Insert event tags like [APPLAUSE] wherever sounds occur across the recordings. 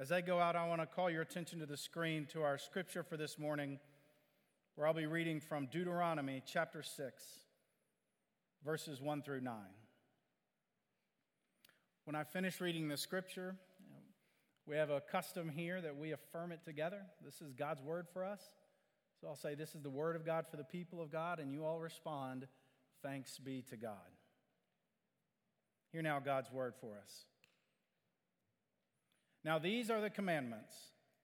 As they go out, I want to call your attention to the screen to our scripture for this morning, where I'll be reading from Deuteronomy chapter 6, verses 1 through 9. When I finish reading the scripture, we have a custom here that we affirm it together. This is God's word for us. So I'll say, This is the word of God for the people of God, and you all respond, Thanks be to God. Hear now God's word for us. Now, these are the commandments,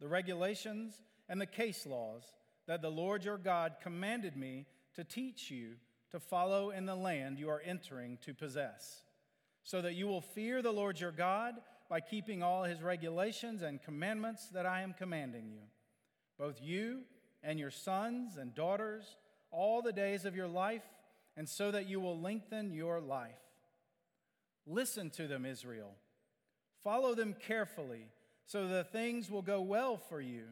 the regulations, and the case laws that the Lord your God commanded me to teach you to follow in the land you are entering to possess, so that you will fear the Lord your God by keeping all his regulations and commandments that I am commanding you, both you and your sons and daughters, all the days of your life, and so that you will lengthen your life. Listen to them, Israel Follow them carefully so that things will go well for you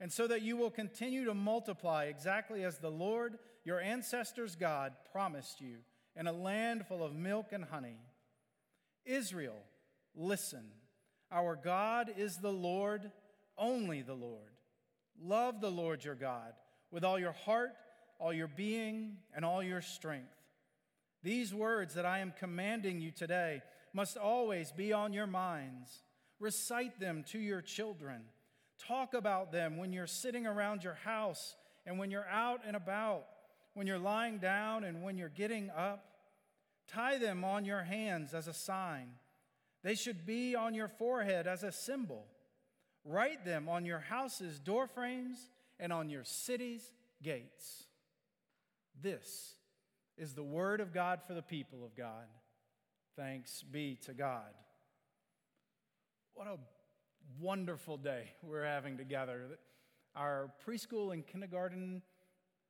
and so that you will continue to multiply exactly as the Lord, your ancestors' God, promised you in a land full of milk and honey. Israel, listen. Our God is the Lord, only the Lord. Love the Lord your God with all your heart, all your being, and all your strength. These words that I am commanding you today must always be on your minds. Recite them to your children. Talk about them when you're sitting around your house and when you're out and about, when you're lying down and when you're getting up. Tie them on your hands as a sign. They should be on your forehead as a symbol. Write them on your house's doorframes and on your city's gates. This is the word of God for the people of God. Thanks be to God. What a wonderful day we're having together. Our preschool and kindergarten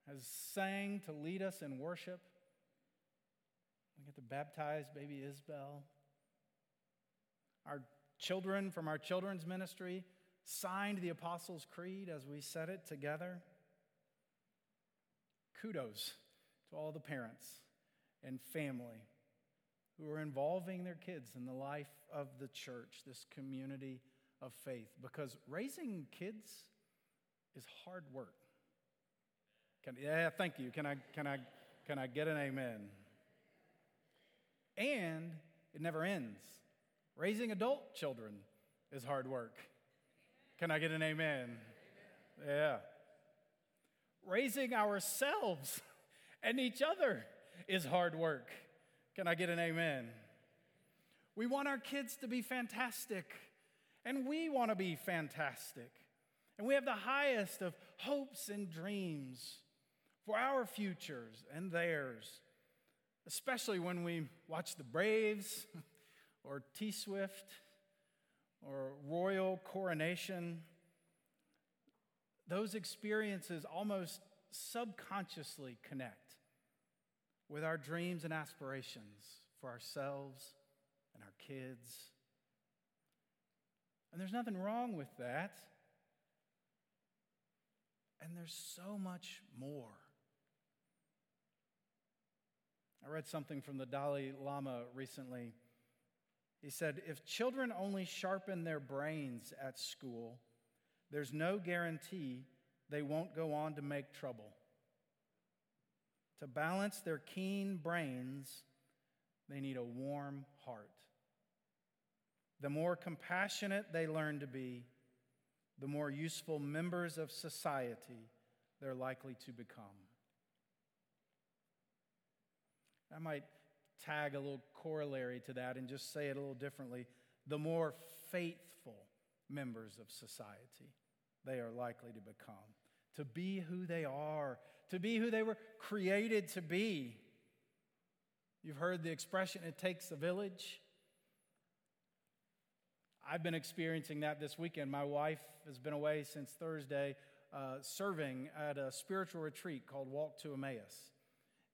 has sang to lead us in worship. We get to baptize baby Isabel. Our children from our children's ministry signed the Apostles' Creed as we said it together. Kudos to all the parents and family who are involving their kids in the life of the church, this community of faith, because raising kids is hard work. Can, yeah, thank you. Can I, can, I, can I get an amen? And it never ends. Raising adult children is hard work. Can I get an amen? Yeah. Raising ourselves [LAUGHS] and each other is hard work. Can I get an amen? We want our kids to be fantastic, and we want to be fantastic. And we have the highest of hopes and dreams for our futures and theirs, especially when we watch the Braves [LAUGHS] or T Swift or Royal Coronation. Those experiences almost subconsciously connect with our dreams and aspirations for ourselves and our kids. And there's nothing wrong with that. And there's so much more. I read something from the Dalai Lama recently. He said, If children only sharpen their brains at school, there's no guarantee they won't go on to make trouble. To balance their keen brains, they need a warm heart. The more compassionate they learn to be, the more useful members of society they're likely to become. I might tag a little corollary to that and just say it a little differently. The more faithful members of society they are likely to become to be who they are, to be who they were created to be. You've heard the expression, it takes a village. I've been experiencing that this weekend. My wife has been away since Thursday uh, serving at a spiritual retreat called Walk to Emmaus.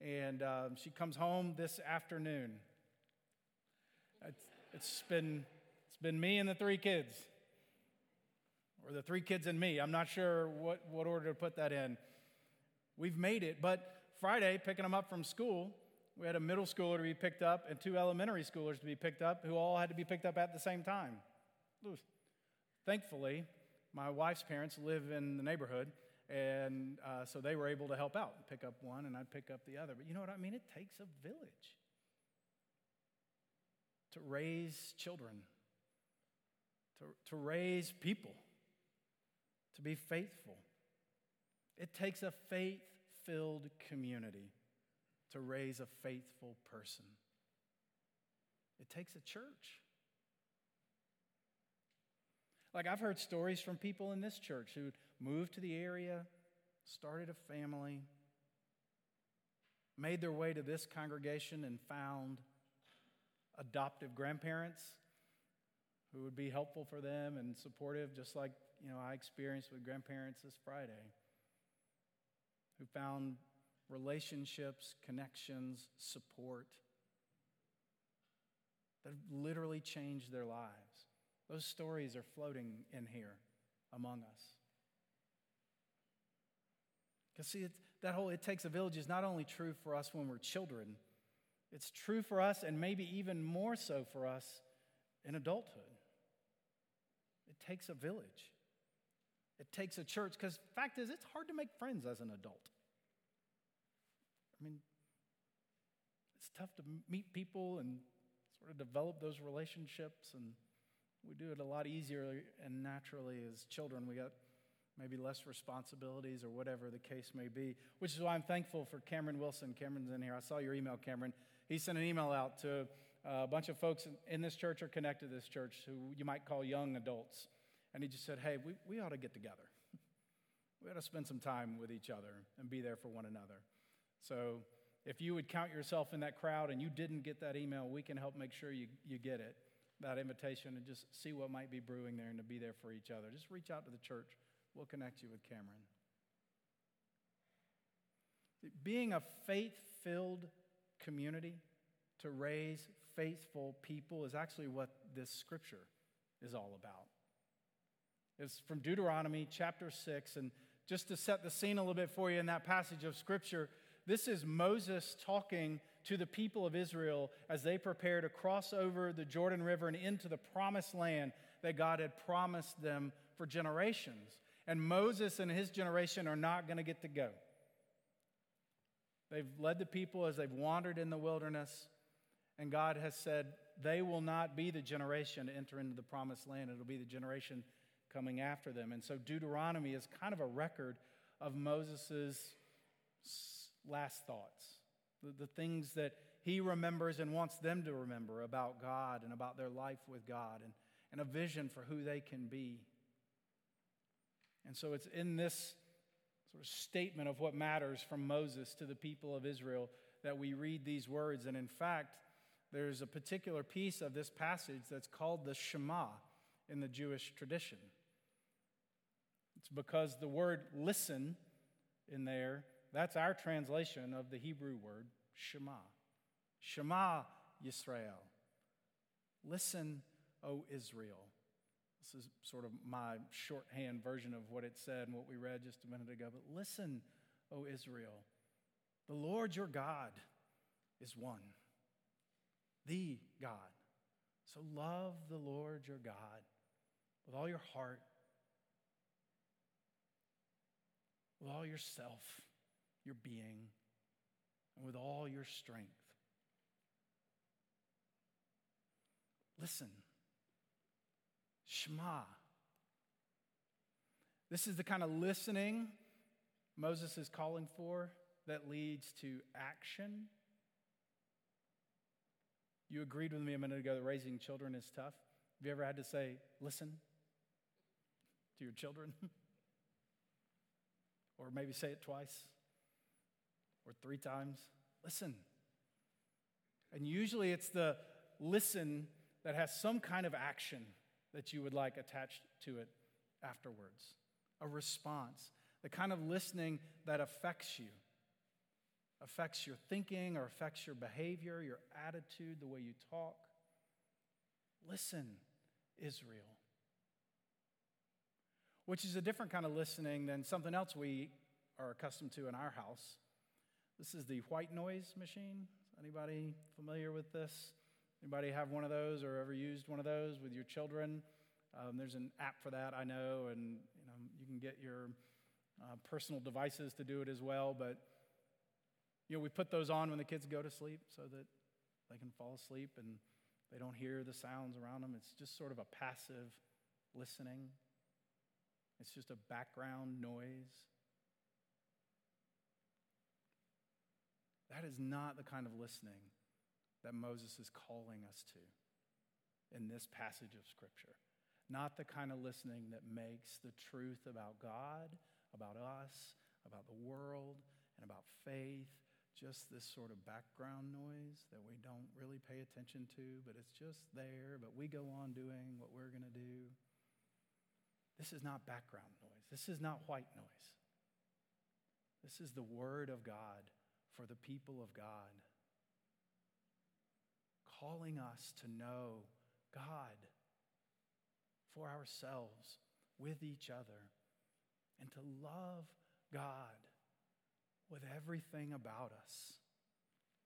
And um, she comes home this afternoon. It's, it's, been, it's been me and the three kids or the three kids and me. I'm not sure what, what order to put that in. We've made it, but Friday, picking them up from school, we had a middle schooler to be picked up and two elementary schoolers to be picked up who all had to be picked up at the same time. thankfully, my wife's parents live in the neighborhood, and uh, so they were able to help out and pick up one, and I'd pick up the other. But you know what I mean? It takes a village to raise children, to, to raise people, to be faithful. It takes a faith filled community to raise a faithful person. It takes a church. Like, I've heard stories from people in this church who moved to the area, started a family, made their way to this congregation, and found adoptive grandparents who would be helpful for them and supportive, just like you know I experienced with grandparents this Friday, who found relationships, connections, support that literally changed their lives. Those stories are floating in here among us. Because, see, that whole it takes a village is not only true for us when we're children, it's true for us and maybe even more so for us in adulthood. It takes a village, it takes a church. Because, fact is, it's hard to make friends as an adult. I mean, it's tough to meet people and sort of develop those relationships and we do it a lot easier and naturally as children. We got maybe less responsibilities or whatever the case may be, which is why I'm thankful for Cameron Wilson. Cameron's in here. I saw your email, Cameron. He sent an email out to uh, a bunch of folks in this church or connected to this church who you might call young adults. And he just said, hey, we, we ought to get together. [LAUGHS] we ought to spend some time with each other and be there for one another. So if you would count yourself in that crowd and you didn't get that email, we can help make sure you, you get it that invitation and just see what might be brewing there and to be there for each other. Just reach out to the church. We'll connect you with Cameron. Being a faith filled community to raise faithful people is actually what this scripture is all about. It's from Deuteronomy chapter 6. And just to set the scene a little bit for you in that passage of scripture, this is Moses talking to the people of Israel as they prepare to cross over the Jordan River and into the promised land that God had promised them for generations. And Moses and his generation are not going to get to go. They've led the people as they've wandered in the wilderness, and God has said they will not be the generation to enter into the promised land. It'll be the generation coming after them. And so Deuteronomy is kind of a record of Moses' last thoughts the, the things that he remembers and wants them to remember about God and about their life with God and, and a vision for who they can be. And so it's in this sort of statement of what matters from Moses to the people of Israel that we read these words. And in fact, there's a particular piece of this passage that's called the Shema in the Jewish tradition. It's because the word listen in there that's our translation of the Hebrew word Shema. Shema Yisrael. Listen, O Israel. This is sort of my shorthand version of what it said and what we read just a minute ago. But listen, O Israel. The Lord your God is one, the God. So love the Lord your God with all your heart, with all yourself your being and with all your strength. Listen, Shema. This is the kind of listening Moses is calling for that leads to action. You agreed with me a minute ago that raising children is tough. Have you ever had to say, listen to your children? [LAUGHS] or maybe say it twice? or three times. Listen. And usually it's the listen that has some kind of action that you would like attached to it afterwards, a response, the kind of listening that affects you, affects your thinking or affects your behavior, your attitude, the way you talk. Listen, Israel. Which is a different kind of listening than something else we are accustomed to in our house. This is the white noise machine. Is Anybody familiar with this? Anybody have one of those or ever used one of those with your children? Um, there's an app for that, I know, and you, know, you can get your uh, personal devices to do it as well. But you know, we put those on when the kids go to sleep so that they can fall asleep and they don't hear the sounds around them. It's just sort of a passive listening. It's just a background noise. That is not the kind of listening that Moses is calling us to in this passage of Scripture. Not the kind of listening that makes the truth about God, about us, about the world, and about faith just this sort of background noise that we don't really pay attention to, but it's just there, but we go on doing what we're going to do. This is not background noise. This is not white noise. This is the Word of God for the people of God, calling us to know God for ourselves, with each other, and to love God with everything about us,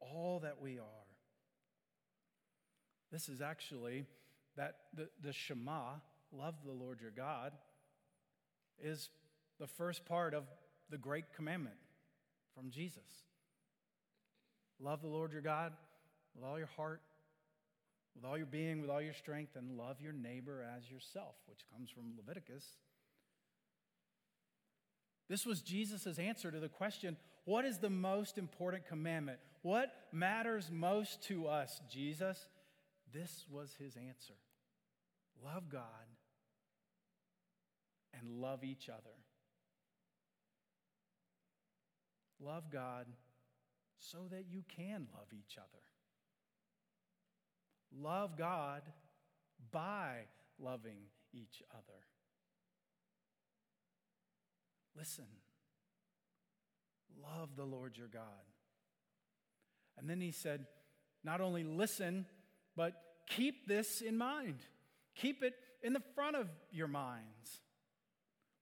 all that we are. This is actually that the, the Shema, love the Lord your God, is the first part of the great commandment from Jesus. Love the Lord your God with all your heart, with all your being, with all your strength, and love your neighbor as yourself, which comes from Leviticus. This was Jesus' answer to the question what is the most important commandment? What matters most to us, Jesus? This was his answer love God and love each other. Love God so that you can love each other. Love God by loving each other. Listen, love the Lord your God. And then he said, not only listen, but keep this in mind. Keep it in the front of your minds.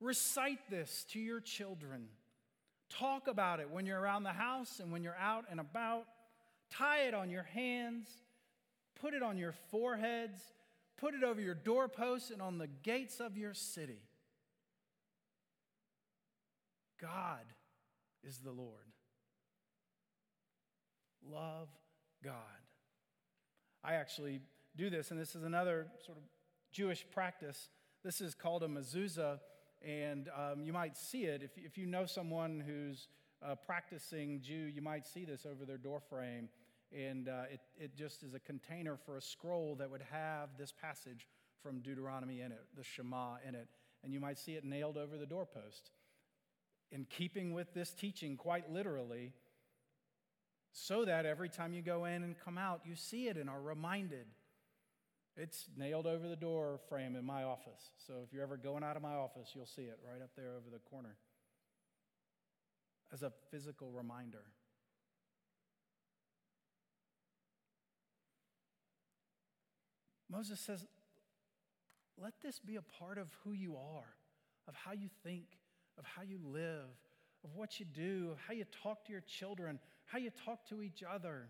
Recite this to your children. Talk about it when you're around the house and when you're out and about. Tie it on your hands. Put it on your foreheads. Put it over your doorposts and on the gates of your city. God is the Lord. Love God. I actually do this, and this is another sort of Jewish practice. This is called a mezuzah, and um, you might see it. If, if you know someone who's a practicing Jew, you might see this over their doorframe. And uh, it, it just is a container for a scroll that would have this passage from Deuteronomy in it, the Shema in it. And you might see it nailed over the doorpost in keeping with this teaching, quite literally, so that every time you go in and come out, you see it and are reminded. It's nailed over the door frame in my office. So if you're ever going out of my office, you'll see it right up there over the corner as a physical reminder. Moses says, let this be a part of who you are, of how you think, of how you live, of what you do, of how you talk to your children, how you talk to each other.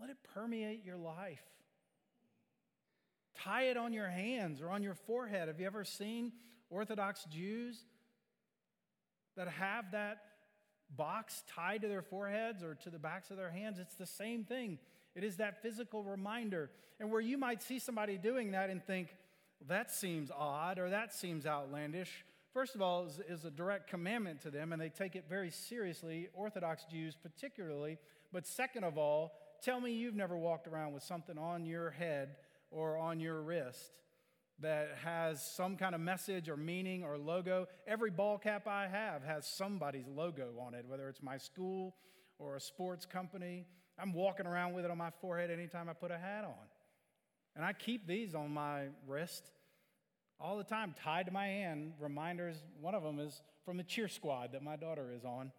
Let it permeate your life. Tie it on your hands or on your forehead. Have you ever seen Orthodox Jews that have that box tied to their foreheads or to the backs of their hands? It's the same thing. It is that physical reminder. And where you might see somebody doing that and think, that seems odd or that seems outlandish, First of all, is, is a direct commandment to them, and they take it very seriously, Orthodox Jews particularly. But second of all, tell me you've never walked around with something on your head or on your wrist that has some kind of message or meaning or logo. Every ball cap I have has somebody's logo on it, whether it's my school or a sports company. I'm walking around with it on my forehead anytime I put a hat on. And I keep these on my wrist all the time tied to my hand. Reminders, one of them is from the cheer squad that my daughter is on.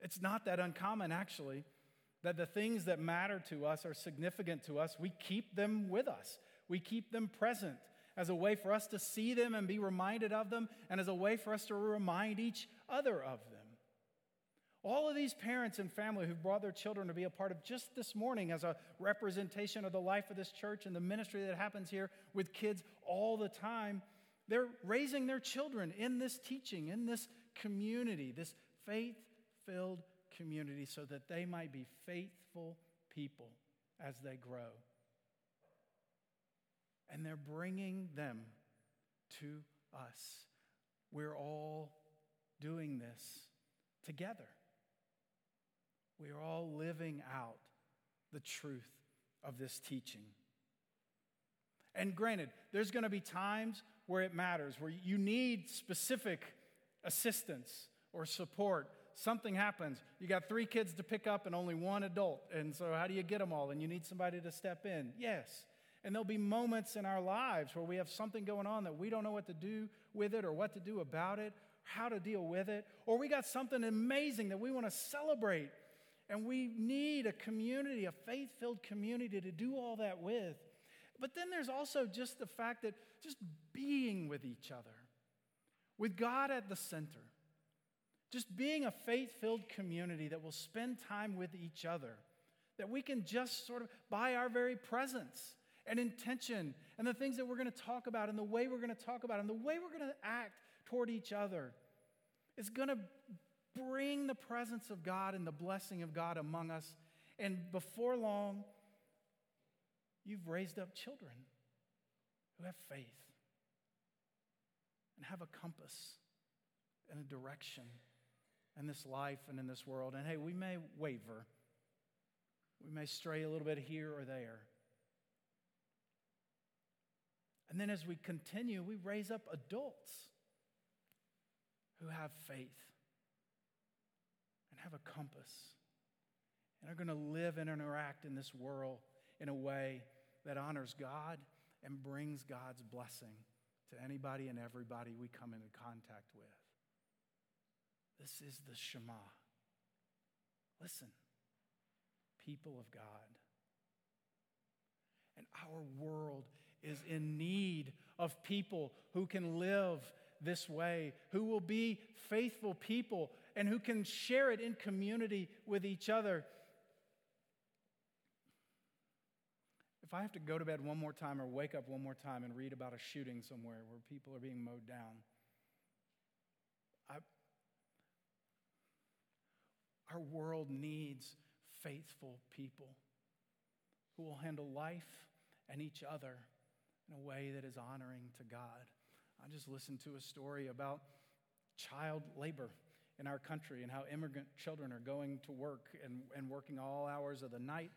It's not that uncommon, actually, that the things that matter to us are significant to us. We keep them with us, we keep them present as a way for us to see them and be reminded of them, and as a way for us to remind each other of them. All of these parents and family who've brought their children to be a part of just this morning as a representation of the life of this church and the ministry that happens here with kids all the time, they're raising their children in this teaching, in this community, this faith filled community, so that they might be faithful people as they grow. And they're bringing them to us. We're all doing this together. We are all living out the truth of this teaching. And granted, there's going to be times where it matters, where you need specific assistance or support. Something happens. You got three kids to pick up and only one adult. And so, how do you get them all? And you need somebody to step in. Yes. And there'll be moments in our lives where we have something going on that we don't know what to do with it or what to do about it, how to deal with it. Or we got something amazing that we want to celebrate and we need a community, a faith filled community to do all that with. But then there's also just the fact that just being with each other, with God at the center, just being a faith filled community that will spend time with each other, that we can just sort of, by our very presence and intention and the things that we're going to talk about and the way we're going to talk about and the way we're going to act toward each other, is going to bring the presence of God and the blessing of God among us. And before long, you've raised up children who have faith and have a compass and a direction in this life and in this world. And hey, we may waver, we may stray a little bit here or there. And then as we continue, we raise up adults who have faith and have a compass and are going to live and interact in this world in a way that honors God and brings God's blessing to anybody and everybody we come into contact with. This is the Shema. Listen, people of God. And our world is in need of people who can live this way, who will be faithful people and who can share it in community with each other. If I have to go to bed one more time or wake up one more time and read about a shooting somewhere where people are being mowed down, I, our world needs faithful people who will handle life and each other in a way that is honoring to God. I just listened to a story about child labor in our country and how immigrant children are going to work and, and working all hours of the night,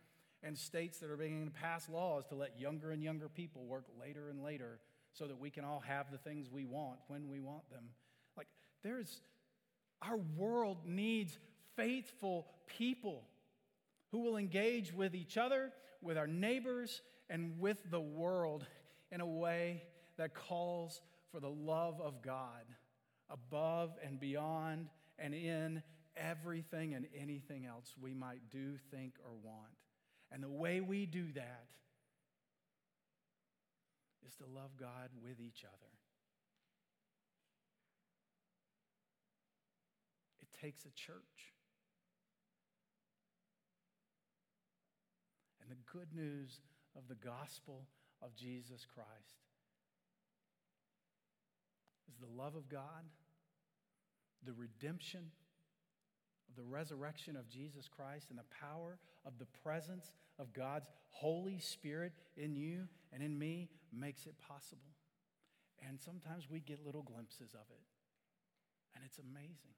and states that are beginning to pass laws to let younger and younger people work later and later so that we can all have the things we want when we want them. Like, there's, our world needs faithful people who will engage with each other, with our neighbors, and with the world in a way that calls for the love of God above and beyond and in everything and anything else we might do, think, or want. And the way we do that is to love God with each other. It takes a church. And the good news of the gospel of Jesus Christ is the love of God the redemption of the resurrection of Jesus Christ and the power of the presence of God's Holy Spirit in you and in me makes it possible. And sometimes we get little glimpses of it, and it's amazing.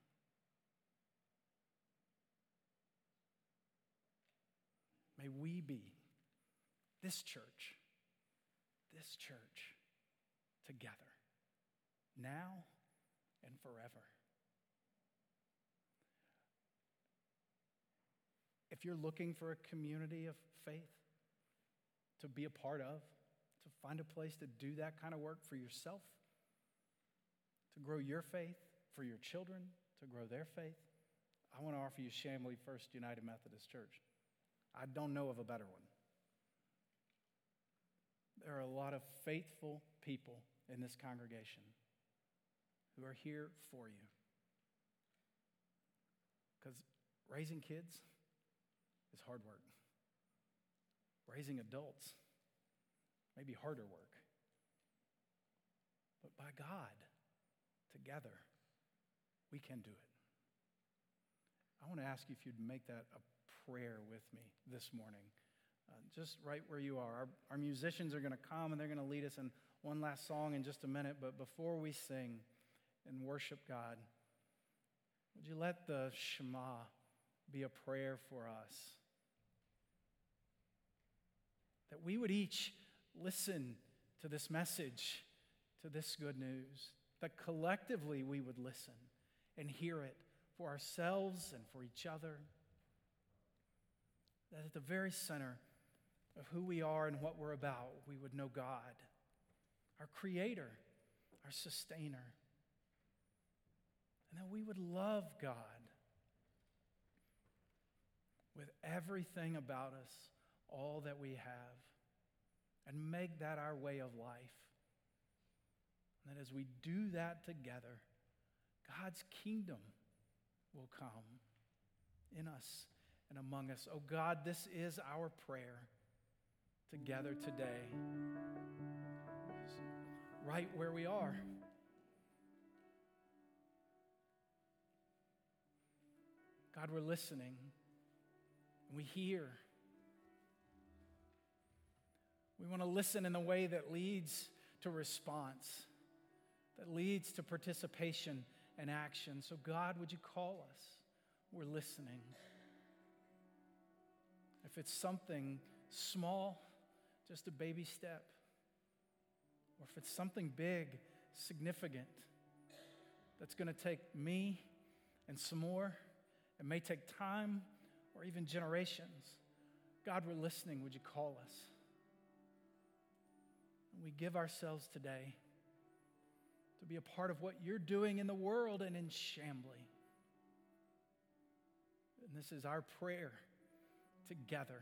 May we be, this church, this church, together, now and forever. if you're looking for a community of faith to be a part of, to find a place to do that kind of work for yourself, to grow your faith, for your children, to grow their faith, I want to offer you Chamblee First United Methodist Church. I don't know of a better one. There are a lot of faithful people in this congregation who are here for you. Because Raising kids is hard work. Raising adults may be harder work. But by God, together, we can do it. I want to ask you if you'd make that a prayer with me this morning. Just right where you are. Our, our musicians are going to come and they're going to lead us in one last song in just a minute. But before we sing and worship God, would you let the Shema be a prayer for us? That we would each listen to this message, to this good news, that collectively we would listen and hear it for ourselves and for each other. That at the very center of who we are and what we're about, we would know God, our Creator, our Sustainer, and that we would love God with everything about us, all that we have, and make that our way of life. And that as we do that together, God's kingdom will come in us and among us. Oh God, this is our prayer together today, right where we are. God, we're listening we hear. We want to listen in the way that leads to response, that leads to participation and action. So, God, would you call us? We're listening. If it's something small, just a baby step, or if it's something big, significant, that's going to take me and some more, it may take time or even generations. God, we're listening. Would you call us? And we give ourselves today to be a part of what you're doing in the world and in Chamblee. And this is our prayer together.